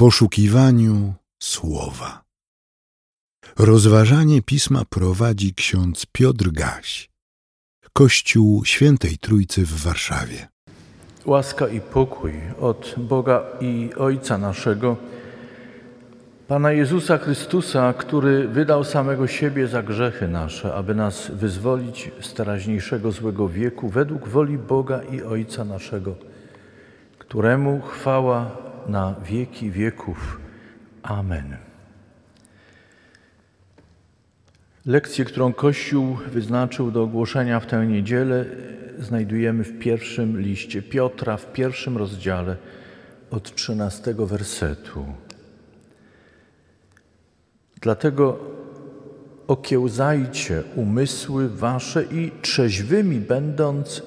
poszukiwaniu słowa. Rozważanie pisma prowadzi ksiądz Piotr Gaś, Kościół Świętej Trójcy w Warszawie. Łaska i pokój od Boga i Ojca naszego, Pana Jezusa Chrystusa, który wydał samego siebie za grzechy nasze, aby nas wyzwolić z teraźniejszego złego wieku według woli Boga i Ojca naszego, któremu chwała na wieki wieków. Amen. Lekcję, którą Kościół wyznaczył do ogłoszenia w tę niedzielę, znajdujemy w pierwszym liście Piotra, w pierwszym rozdziale od trzynastego wersetu. Dlatego okiełzajcie umysły wasze i trzeźwymi będąc,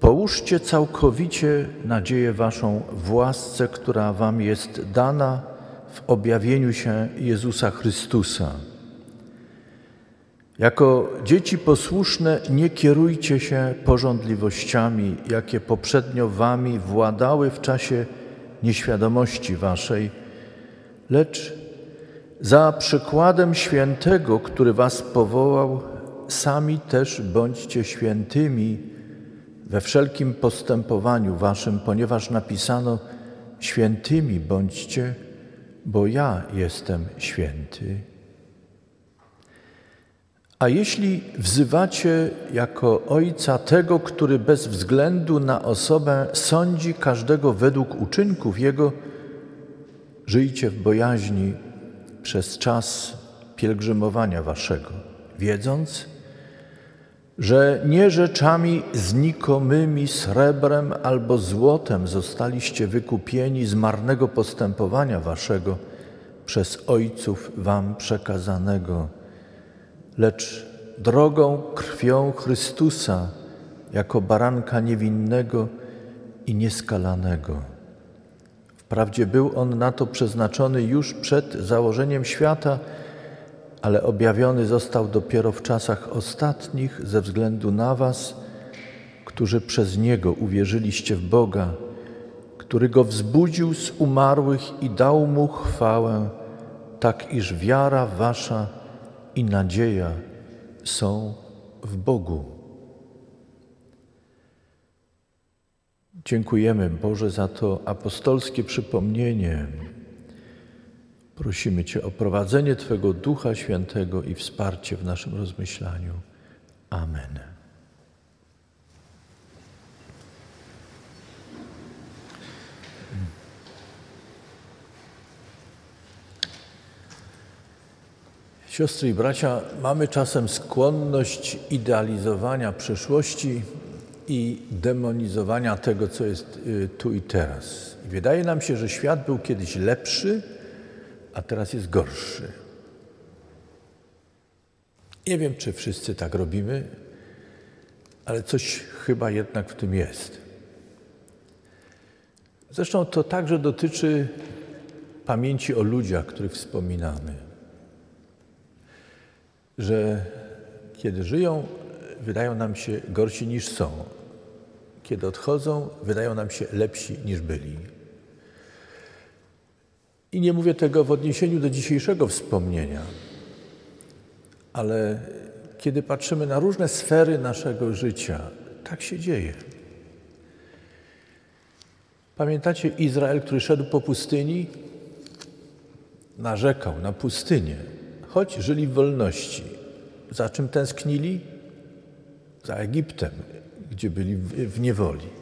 połóżcie całkowicie nadzieję waszą w łasce, która wam jest dana w objawieniu się Jezusa Chrystusa. Jako dzieci posłuszne nie kierujcie się porządliwościami, jakie poprzednio wami władały w czasie nieświadomości waszej, lecz za przykładem świętego, który was powołał, sami też bądźcie świętymi we wszelkim postępowaniu waszym, ponieważ napisano: Świętymi bądźcie, bo ja jestem święty. A jeśli wzywacie jako Ojca tego, który bez względu na osobę sądzi każdego według uczynków Jego, żyjcie w bojaźni przez czas pielgrzymowania Waszego, wiedząc, że nie rzeczami znikomymi, srebrem albo złotem zostaliście wykupieni z marnego postępowania Waszego przez Ojców Wam przekazanego lecz drogą krwią Chrystusa jako baranka niewinnego i nieskalanego. Wprawdzie był on na to przeznaczony już przed założeniem świata, ale objawiony został dopiero w czasach ostatnich ze względu na Was, którzy przez Niego uwierzyliście w Boga, który Go wzbudził z umarłych i dał Mu chwałę, tak iż wiara Wasza i nadzieja są w Bogu. Dziękujemy Boże za to apostolskie przypomnienie. Prosimy Cię o prowadzenie Twego Ducha Świętego i wsparcie w naszym rozmyślaniu. Amen. Siostry i bracia, mamy czasem skłonność idealizowania przeszłości i demonizowania tego, co jest y, tu i teraz. Wydaje nam się, że świat był kiedyś lepszy, a teraz jest gorszy. Nie wiem, czy wszyscy tak robimy, ale coś chyba jednak w tym jest. Zresztą to także dotyczy pamięci o ludziach, których wspominamy że kiedy żyją, wydają nam się gorsi niż są. Kiedy odchodzą, wydają nam się lepsi niż byli. I nie mówię tego w odniesieniu do dzisiejszego wspomnienia, ale kiedy patrzymy na różne sfery naszego życia, tak się dzieje. Pamiętacie Izrael, który szedł po pustyni? Narzekał na pustynię choć żyli w wolności. Za czym tęsknili? Za Egiptem, gdzie byli w niewoli.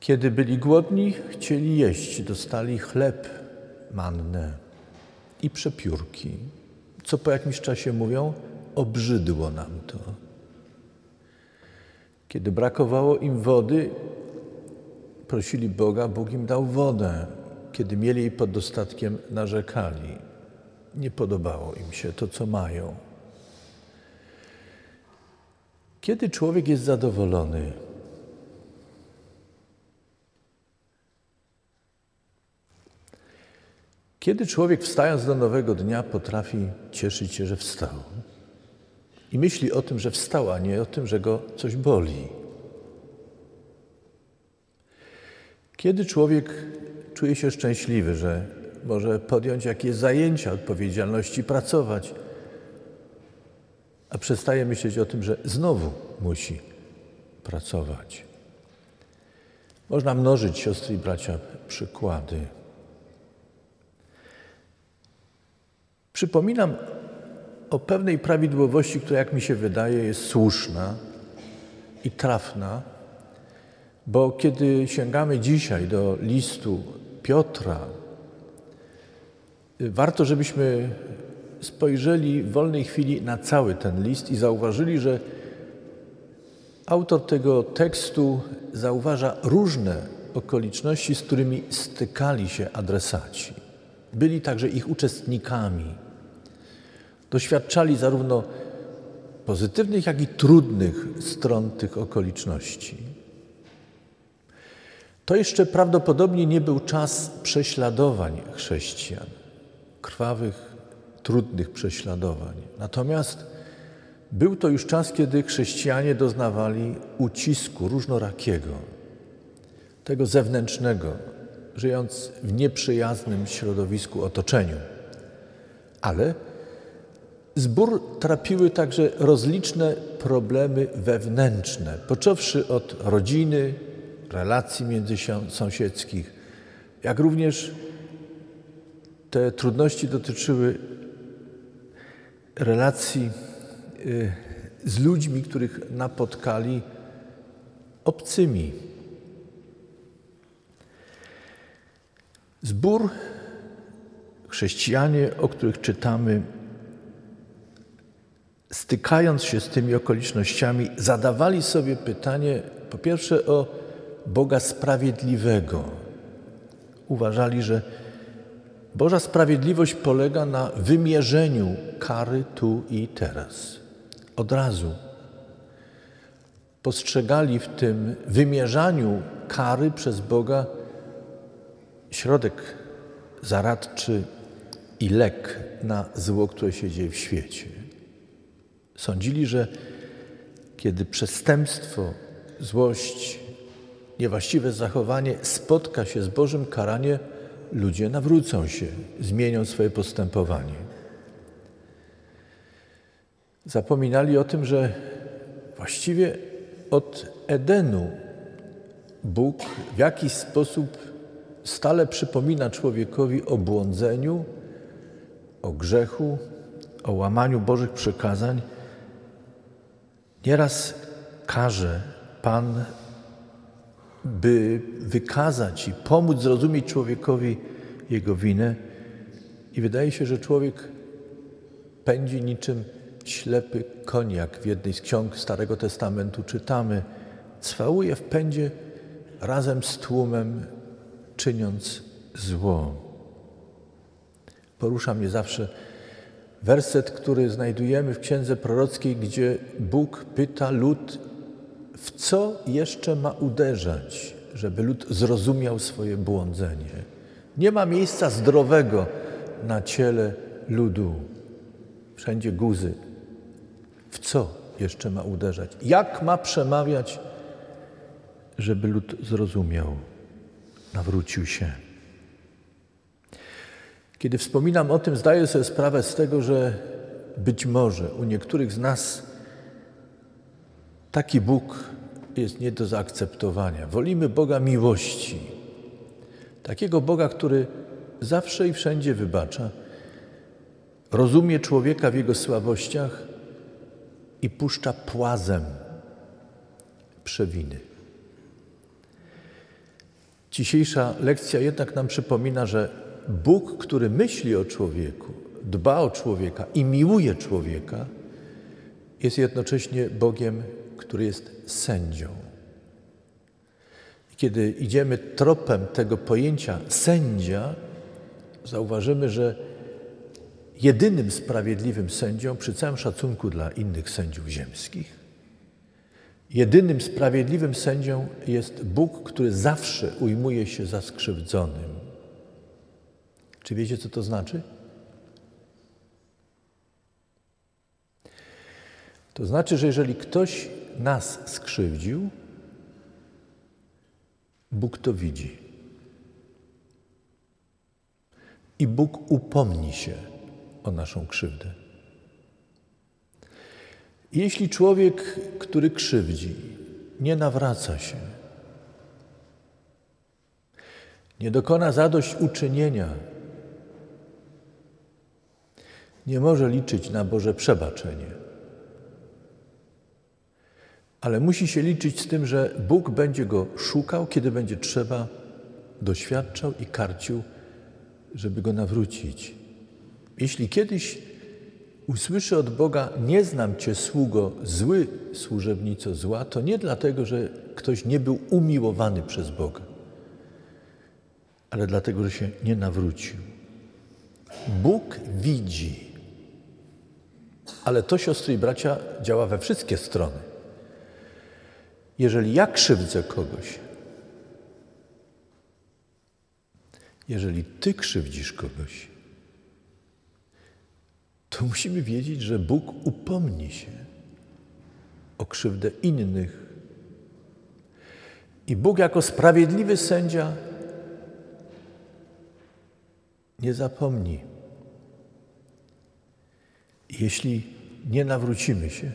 Kiedy byli głodni, chcieli jeść, dostali chleb, mannę i przepiórki. Co po jakimś czasie mówią? Obrzydło nam to. Kiedy brakowało im wody, prosili Boga, Bóg im dał wodę kiedy mieli jej pod dostatkiem, narzekali. Nie podobało im się to, co mają. Kiedy człowiek jest zadowolony, Kiedy człowiek wstając do nowego dnia potrafi cieszyć się, że wstał i myśli o tym, że wstał, a nie o tym, że go coś boli. Kiedy człowiek czuje się szczęśliwy, że może podjąć jakieś zajęcia, odpowiedzialności, pracować, a przestaje myśleć o tym, że znowu musi pracować. Można mnożyć, siostry i bracia, przykłady. Przypominam o pewnej prawidłowości, która, jak mi się wydaje, jest słuszna i trafna, bo kiedy sięgamy dzisiaj do listu Piotra, warto, żebyśmy spojrzeli w wolnej chwili na cały ten list i zauważyli, że autor tego tekstu zauważa różne okoliczności, z którymi stykali się adresaci. Byli także ich uczestnikami. Doświadczali zarówno pozytywnych, jak i trudnych stron tych okoliczności. To jeszcze prawdopodobnie nie był czas prześladowań chrześcijan, krwawych, trudnych prześladowań. Natomiast był to już czas, kiedy chrześcijanie doznawali ucisku różnorakiego, tego zewnętrznego, żyjąc w nieprzyjaznym środowisku, otoczeniu. Ale zbór trapiły także rozliczne problemy wewnętrzne, począwszy od rodziny, relacji międzysąsiedzkich, jak również te trudności dotyczyły relacji y, z ludźmi, których napotkali obcymi. Zbór, chrześcijanie, o których czytamy, stykając się z tymi okolicznościami, zadawali sobie pytanie, po pierwsze, o Boga Sprawiedliwego. Uważali, że Boża sprawiedliwość polega na wymierzeniu kary tu i teraz. Od razu. Postrzegali w tym wymierzaniu kary przez Boga środek zaradczy i lek na zło, które się dzieje w świecie. Sądzili, że kiedy przestępstwo, złość, niewłaściwe zachowanie spotka się z Bożym karaniem, ludzie nawrócą się, zmienią swoje postępowanie. Zapominali o tym, że właściwie od Edenu Bóg w jakiś sposób stale przypomina człowiekowi o błądzeniu, o grzechu, o łamaniu Bożych przykazań. Nieraz każe Pan by wykazać i pomóc zrozumieć człowiekowi jego winę. I wydaje się, że człowiek pędzi niczym ślepy koniak. W jednej z ksiąg Starego Testamentu czytamy, cwałuje w pędzie razem z tłumem, czyniąc zło. Porusza mnie zawsze werset, który znajdujemy w księdze prorockiej, gdzie Bóg pyta lud, w co jeszcze ma uderzać, żeby lud zrozumiał swoje błądzenie. Nie ma miejsca zdrowego na ciele ludu. Wszędzie guzy. W co jeszcze ma uderzać? Jak ma przemawiać, żeby lud zrozumiał, nawrócił się? Kiedy wspominam o tym, zdaję sobie sprawę z tego, że być może u niektórych z nas Taki Bóg jest nie do zaakceptowania. Wolimy Boga miłości. Takiego Boga, który zawsze i wszędzie wybacza, rozumie człowieka w jego słabościach i puszcza płazem przewiny. Dzisiejsza lekcja jednak nam przypomina, że Bóg, który myśli o człowieku, dba o człowieka i miłuje człowieka, jest jednocześnie Bogiem który jest sędzią. Kiedy idziemy tropem tego pojęcia sędzia, zauważymy, że jedynym sprawiedliwym sędzią, przy całym szacunku dla innych sędziów ziemskich, jedynym sprawiedliwym sędzią jest Bóg, który zawsze ujmuje się za skrzywdzonym. Czy wiecie, co to znaczy? To znaczy, że jeżeli ktoś nas skrzywdził, Bóg to widzi. i Bóg upomni się o naszą krzywdę. Jeśli człowiek, który krzywdzi, nie nawraca się, nie dokona zadośćuczynienia, nie może liczyć na Boże przebaczenie. Ale musi się liczyć z tym, że Bóg będzie go szukał, kiedy będzie trzeba, doświadczał i karcił, żeby go nawrócić. Jeśli kiedyś usłyszy od Boga: Nie znam cię, sługo, zły służebnico zła, to nie dlatego, że ktoś nie był umiłowany przez Boga, ale dlatego, że się nie nawrócił. Bóg widzi, ale to, siostry i bracia, działa we wszystkie strony. Jeżeli ja krzywdzę kogoś, jeżeli ty krzywdzisz kogoś, to musimy wiedzieć, że Bóg upomni się o krzywdę innych. I Bóg jako sprawiedliwy sędzia nie zapomni. Jeśli nie nawrócimy się,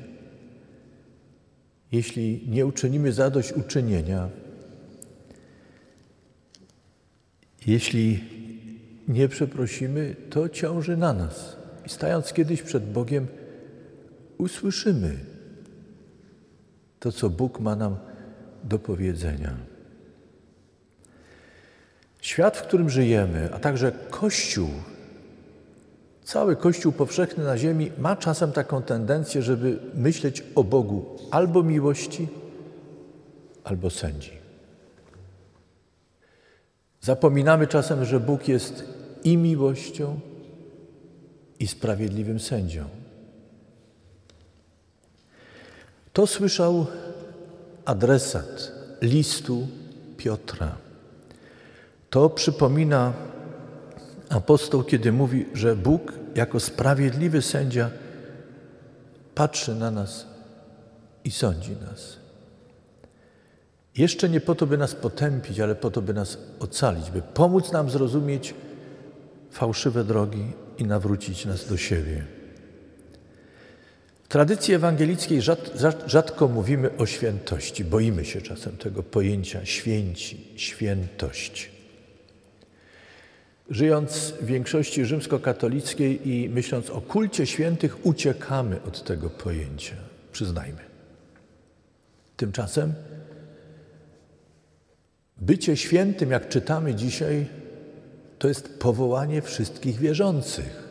jeśli nie uczynimy zadośćuczynienia, jeśli nie przeprosimy, to ciąży na nas. I stając kiedyś przed Bogiem, usłyszymy to, co Bóg ma nam do powiedzenia. Świat, w którym żyjemy, a także Kościół, cały Kościół powszechny na ziemi ma czasem taką tendencję, żeby myśleć o Bogu albo miłości, albo sędzi. Zapominamy czasem, że Bóg jest i miłością, i sprawiedliwym sędzią. To słyszał adresat listu Piotra. To przypomina apostoł, kiedy mówi, że Bóg jako sprawiedliwy sędzia patrzy na nas i sądzi nas. Jeszcze nie po to, by nas potępić, ale po to, by nas ocalić, by pomóc nam zrozumieć fałszywe drogi i nawrócić nas do siebie. W tradycji ewangelickiej rzadko mówimy o świętości, boimy się czasem tego pojęcia święci, świętość. Żyjąc w większości rzymskokatolickiej i myśląc o kulcie świętych, uciekamy od tego pojęcia, przyznajmy. Tymczasem bycie świętym, jak czytamy dzisiaj, to jest powołanie wszystkich wierzących.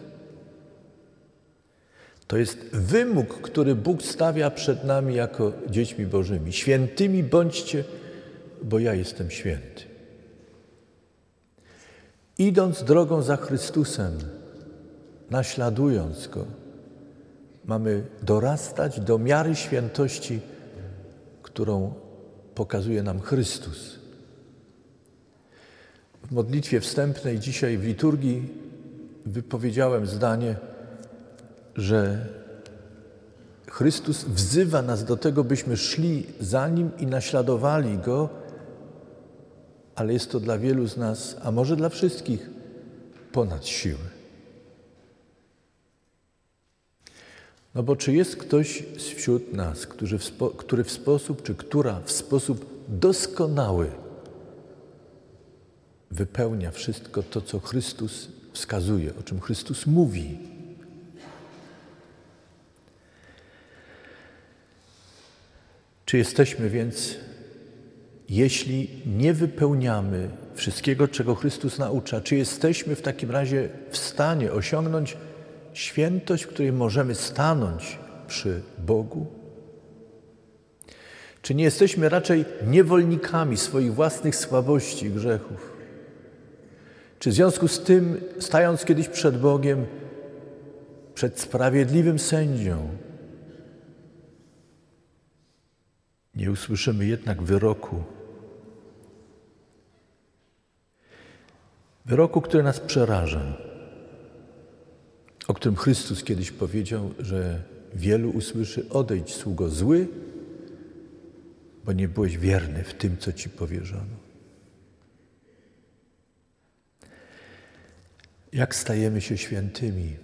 To jest wymóg, który Bóg stawia przed nami jako dziećmi Bożymi. Świętymi bądźcie, bo ja jestem święty. Idąc drogą za Chrystusem, naśladując Go, mamy dorastać do miary świętości, którą pokazuje nam Chrystus. W modlitwie wstępnej dzisiaj w liturgii wypowiedziałem zdanie, że Chrystus wzywa nas do tego, byśmy szli za Nim i naśladowali Go, ale jest to dla wielu z nas, a może dla wszystkich, ponad siły. No bo czy jest ktoś wśród nas, który w, spo, który w sposób, czy która w sposób doskonały wypełnia wszystko to, co Chrystus wskazuje, o czym Chrystus mówi. Czy jesteśmy więc, jeśli nie wypełniamy wszystkiego, czego Chrystus naucza, czy jesteśmy w takim razie w stanie osiągnąć świętość, w której możemy stanąć przy Bogu? Czy nie jesteśmy raczej niewolnikami swoich własnych słabości i grzechów? Czy w związku z tym, stając kiedyś przed Bogiem, przed sprawiedliwym sędzią, nie usłyszymy jednak wyroku, wyroku, który nas przeraża, o którym Chrystus kiedyś powiedział, że wielu usłyszy: Odejdź, sługo zły, bo nie byłeś wierny w tym, co ci powierzono. Jak stajemy się świętymi?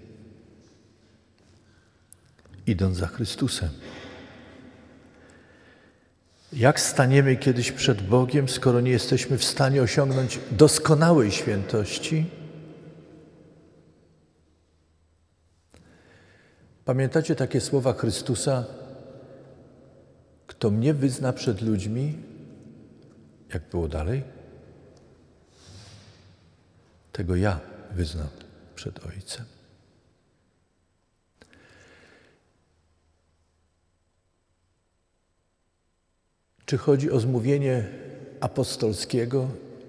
Idąc za Chrystusem. Jak staniemy kiedyś przed Bogiem, skoro nie jesteśmy w stanie osiągnąć doskonałej świętości? Pamiętacie takie słowa Chrystusa? Kto mnie wyzna przed ludźmi, jak było dalej? Tego ja wyznam przed Ojcem. Czy chodzi o zmówienie apostolskiego,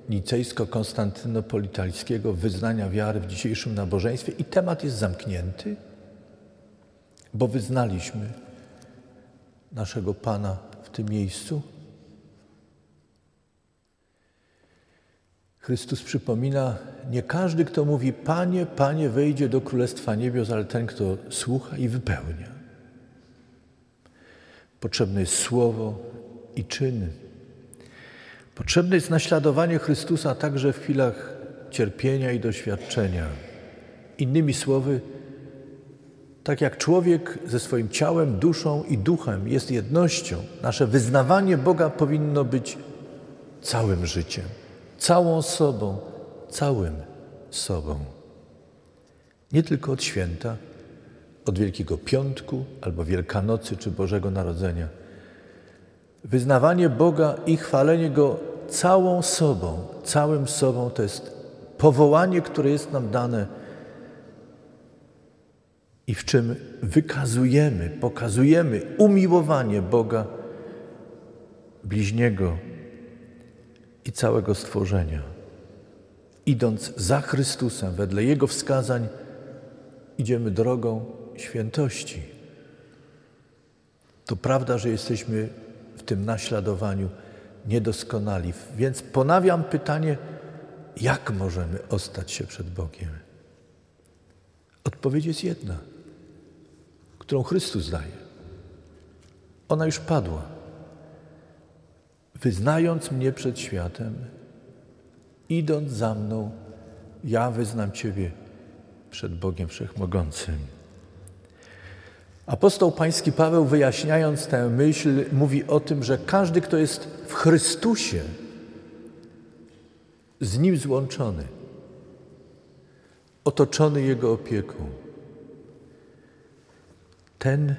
nicejsko-konstantynopolitalskiego wyznania wiary w dzisiejszym nabożeństwie i temat jest zamknięty? bo wyznaliśmy naszego Pana w tym miejscu. Chrystus przypomina, nie każdy, kto mówi Panie, Panie, wejdzie do Królestwa Niebios, ale ten, kto słucha i wypełnia. Potrzebne jest słowo i czyny. Potrzebne jest naśladowanie Chrystusa także w chwilach cierpienia i doświadczenia. Innymi słowy, tak jak człowiek ze swoim ciałem, duszą i duchem jest jednością, nasze wyznawanie Boga powinno być całym życiem, całą sobą, całym sobą. Nie tylko od święta, od Wielkiego Piątku albo Wielkanocy czy Bożego Narodzenia. Wyznawanie Boga i chwalenie Go całą sobą, całym sobą to jest powołanie, które jest nam dane i w czym wykazujemy, pokazujemy umiłowanie Boga, bliźniego i całego stworzenia. Idąc za Chrystusem, wedle Jego wskazań, idziemy drogą świętości. To prawda, że jesteśmy tym naśladowaniu niedoskonali, więc ponawiam pytanie, jak możemy ostać się przed Bogiem? Odpowiedź jest jedna – którą Chrystus daje. Ona już padła. Wyznając mnie przed światem, idąc za mną, ja wyznam Ciebie przed Bogiem Wszechmogącym. Apostoł Pański Paweł, wyjaśniając tę myśl, mówi o tym, że każdy, kto jest w Chrystusie, z Nim złączony, otoczony Jego opieką, ten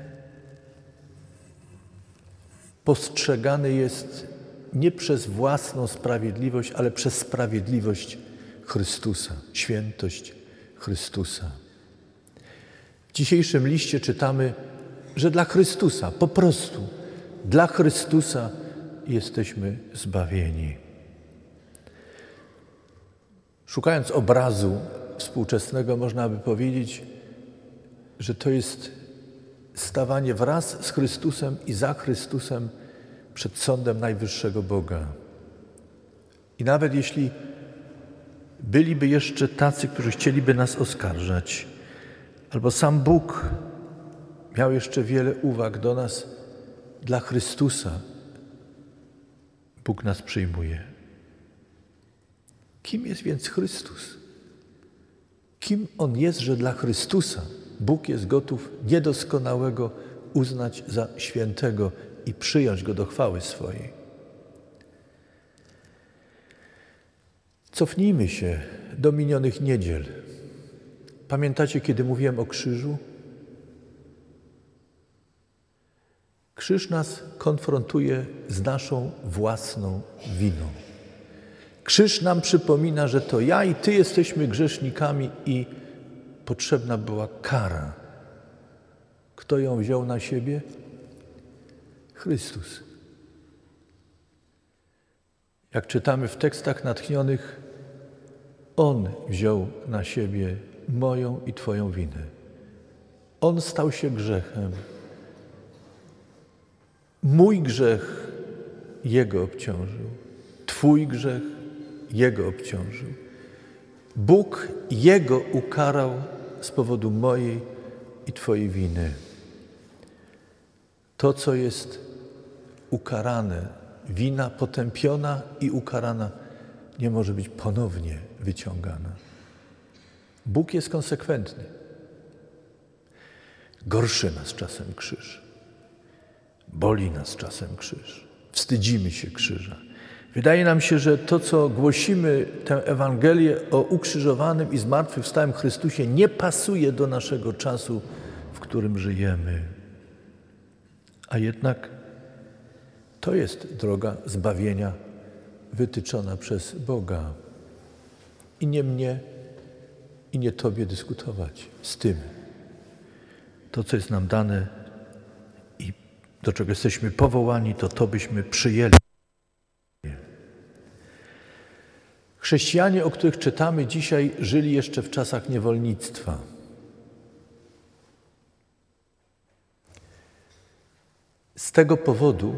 postrzegany jest nie przez własną sprawiedliwość, ale przez sprawiedliwość Chrystusa, świętość Chrystusa. Dzisiejszym liście czytamy, że dla Chrystusa, po prostu dla Chrystusa jesteśmy zbawieni. Szukając obrazu współczesnego, można by powiedzieć, że to jest stawanie wraz z Chrystusem i za Chrystusem przed sądem najwyższego Boga. I nawet jeśli byliby jeszcze tacy, którzy chcieliby nas oskarżać, albo sam Bóg miał jeszcze wiele uwag do nas, dla Chrystusa Bóg nas przyjmuje. Kim jest więc Chrystus? Kim On jest, że dla Chrystusa Bóg jest gotów niedoskonałego uznać za świętego i przyjąć go do chwały swojej. Cofnijmy się do minionych niedziel. Pamiętacie, kiedy mówiłem o krzyżu? Krzyż nas konfrontuje z naszą własną winą. Krzyż nam przypomina, że to ja i Ty jesteśmy grzesznikami i potrzebna była kara. Kto ją wziął na siebie? Chrystus. Jak czytamy w tekstach natchnionych, On wziął na siebie moją i Twoją winę. On stał się grzechem. Mój grzech Jego obciążył. Twój grzech Jego obciążył. Bóg Jego ukarał z powodu mojej i Twojej winy. To, co jest ukarane, wina potępiona i ukarana, nie może być ponownie wyciągana. Bóg jest konsekwentny. Gorszy nas czasem krzyż. Boli nas czasem krzyż. Wstydzimy się krzyża. Wydaje nam się, że to, co głosimy, tę Ewangelię o ukrzyżowanym i zmartwychwstałym Chrystusie, nie pasuje do naszego czasu, w którym żyjemy. A jednak to jest droga zbawienia wytyczona przez Boga. I nie mnie, nie Tobie dyskutować z tym. To, co jest nam dane i do czego jesteśmy powołani, to to byśmy przyjęli. Chrześcijanie, o których czytamy dzisiaj, żyli jeszcze w czasach niewolnictwa. Z tego powodu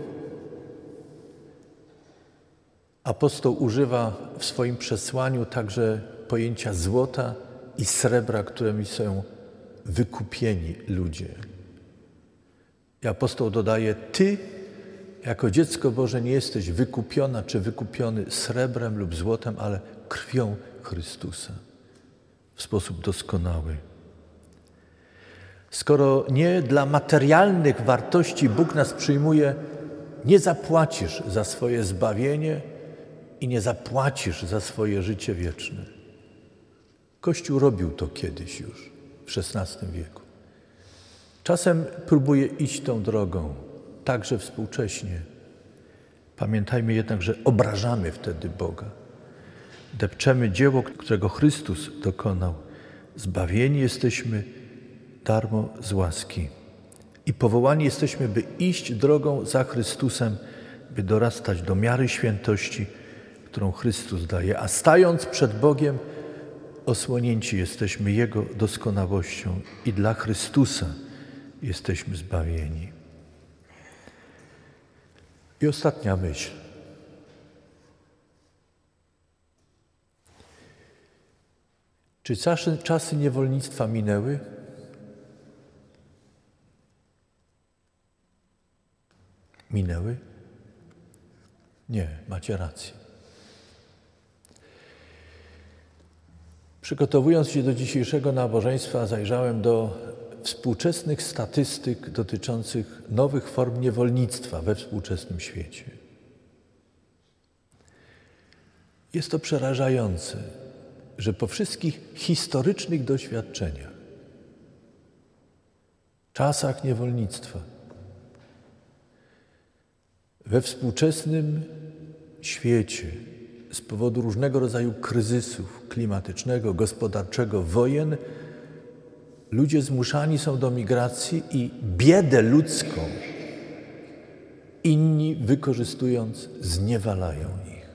apostoł używa w swoim przesłaniu także pojęcia złota i srebra, którymi są wykupieni ludzie. I apostoł dodaje: Ty, jako dziecko Boże, nie jesteś wykupiona czy wykupiony srebrem lub złotem, ale krwią Chrystusa w sposób doskonały. Skoro nie dla materialnych wartości Bóg nas przyjmuje, nie zapłacisz za swoje zbawienie i nie zapłacisz za swoje życie wieczne. Kościół robił to kiedyś już, w XVI wieku. Czasem próbuje iść tą drogą, także współcześnie. Pamiętajmy jednak, że obrażamy wtedy Boga. Depczemy dzieło, którego Chrystus dokonał. Zbawieni jesteśmy darmo z łaski. I powołani jesteśmy, by iść drogą za Chrystusem, by dorastać do miary świętości, którą Chrystus daje. A stając przed Bogiem, osłonięci jesteśmy Jego doskonałością i dla Chrystusa jesteśmy zbawieni. I ostatnia myśl. Czy czasy, czasy niewolnictwa minęły? Minęły? Nie, macie rację. Przygotowując się do dzisiejszego nabożeństwa, zajrzałem do współczesnych statystyk dotyczących nowych form niewolnictwa we współczesnym świecie. Jest to przerażające, że po wszystkich historycznych doświadczeniach, czasach niewolnictwa, we współczesnym świecie z powodu różnego rodzaju kryzysów klimatycznego, gospodarczego, wojen, ludzie zmuszani są do migracji i biedę ludzką inni wykorzystując zniewalają ich.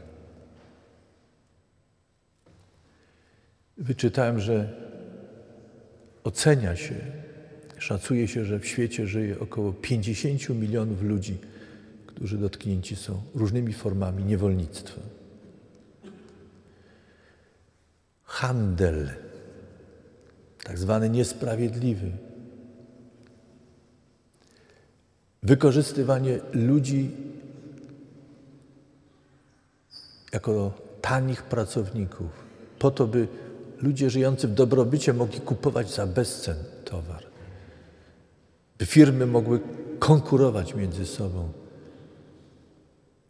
Wyczytałem, że ocenia się, szacuje się, że w świecie żyje około 50 milionów ludzi, którzy dotknięci są różnymi formami niewolnictwa. Handel tak zwany niesprawiedliwy. Wykorzystywanie ludzi jako tanich pracowników, po to, by ludzie żyjący w dobrobycie mogli kupować za bezcen towar, by firmy mogły konkurować między sobą,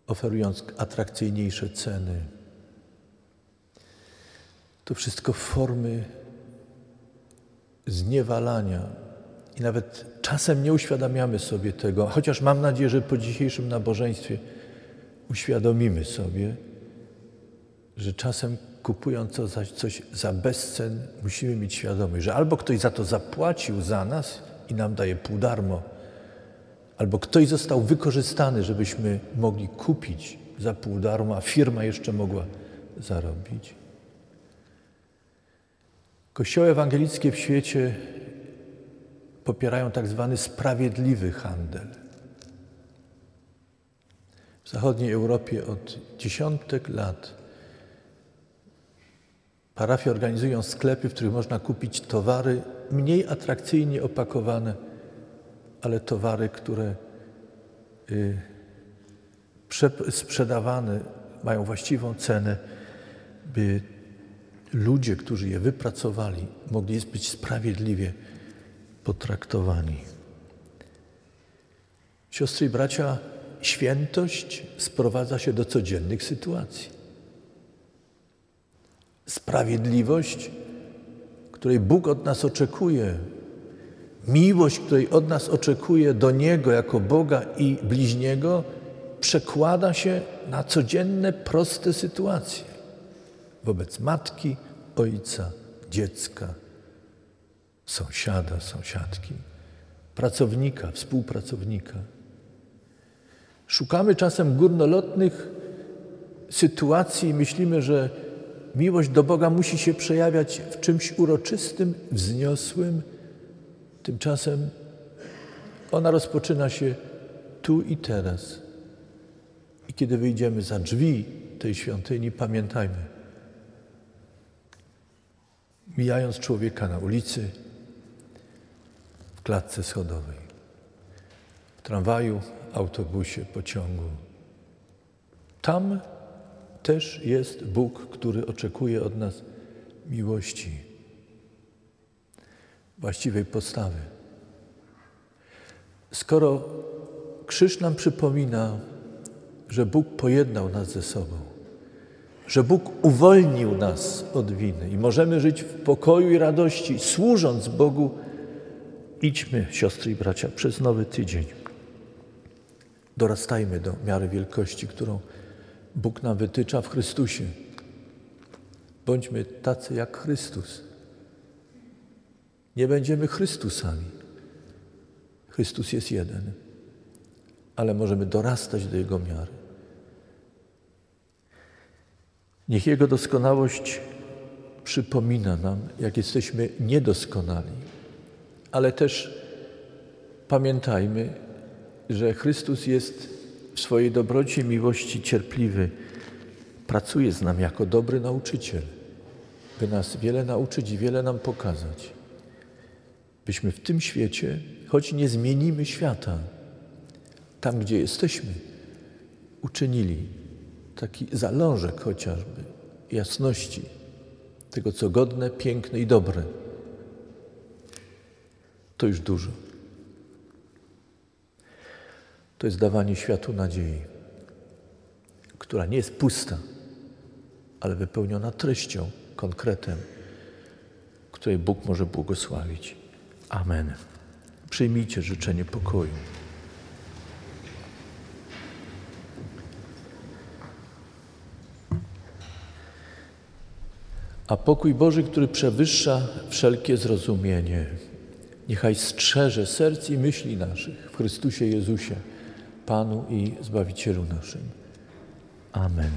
oferując atrakcyjniejsze ceny. To wszystko formy zniewalania. I nawet czasem nie uświadamiamy sobie tego, chociaż mam nadzieję, że po dzisiejszym nabożeństwie uświadomimy sobie, że czasem kupując coś, za bezcen, musimy mieć świadomość, że albo ktoś za to zapłacił za nas i nam daje pół darmo, albo ktoś został wykorzystany, żebyśmy mogli kupić za pół darmo, a firma jeszcze mogła zarobić. Kościoły ewangelickie w świecie popierają tak zwany sprawiedliwy handel. W zachodniej Europie od dziesiątek lat parafie organizują sklepy, w których można kupić towary mniej atrakcyjnie opakowane, ale towary, które y, sprzedawane mają właściwą cenę, by ludzie, którzy je wypracowali, mogli być sprawiedliwie potraktowani. Siostry i bracia, świętość sprowadza się do codziennych sytuacji. Sprawiedliwość, której Bóg od nas oczekuje, miłość, której od nas oczekuje do Niego jako Boga i bliźniego, przekłada się na codzienne, proste sytuacje wobec matki, ojca, dziecka, sąsiada, sąsiadki, pracownika, współpracownika. Szukamy czasem górnolotnych sytuacji i myślimy, że miłość do Boga musi się przejawiać w czymś uroczystym, wzniosłym. Tymczasem ona rozpoczyna się tu i teraz. I kiedy wyjdziemy za drzwi tej świątyni, pamiętajmy, mijając człowieka na ulicy, w klatce schodowej, w tramwaju, autobusie, pociągu. Tam też jest Bóg, który oczekuje od nas miłości, właściwej postawy. Skoro krzyż nam przypomina, że Bóg pojednał nas ze sobą, że Bóg uwolnił nas od winy i możemy żyć w pokoju i radości, służąc Bogu, idźmy, siostry i bracia, przez nowy tydzień. Dorastajmy do miary wielkości, którą Bóg nam wytycza w Chrystusie. Bądźmy tacy jak Chrystus. Nie będziemy Chrystusami. Chrystus jest jeden, ale możemy dorastać do Jego miary. Niech Jego doskonałość przypomina nam, jak jesteśmy niedoskonali, ale też pamiętajmy, że Chrystus jest w swojej dobroci miłości cierpliwy, pracuje z nami jako dobry nauczyciel, by nas wiele nauczyć i wiele nam pokazać. Byśmy w tym świecie, choć nie zmienimy świata, tam gdzie jesteśmy, uczynili taki zalążek chociażby jasności tego, co godne, piękne i dobre. To już dużo. To jest dawanie światu nadziei, która nie jest pusta, ale wypełniona treścią, konkretem, której Bóg może błogosławić. Amen. Przyjmijcie życzenie pokoju. A pokój Boży, który przewyższa wszelkie zrozumienie, niechaj strzeże serc i myśli naszych w Chrystusie Jezusie, Panu i Zbawicielu naszym. Amen.